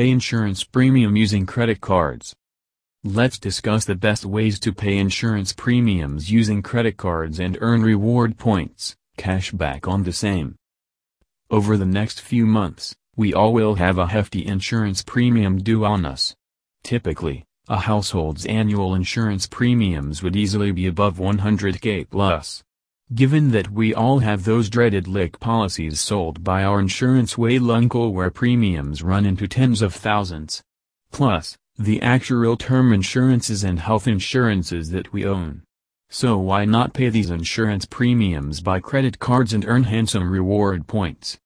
pay insurance premium using credit cards. Let's discuss the best ways to pay insurance premiums using credit cards and earn reward points, cash back on the same. Over the next few months, we all will have a hefty insurance premium due on us. Typically, a household's annual insurance premiums would easily be above 100k plus. Given that we all have those dreaded LIC policies sold by our insurance wale uncle where premiums run into tens of thousands. Plus, the actual term insurances and health insurances that we own. So why not pay these insurance premiums by credit cards and earn handsome reward points?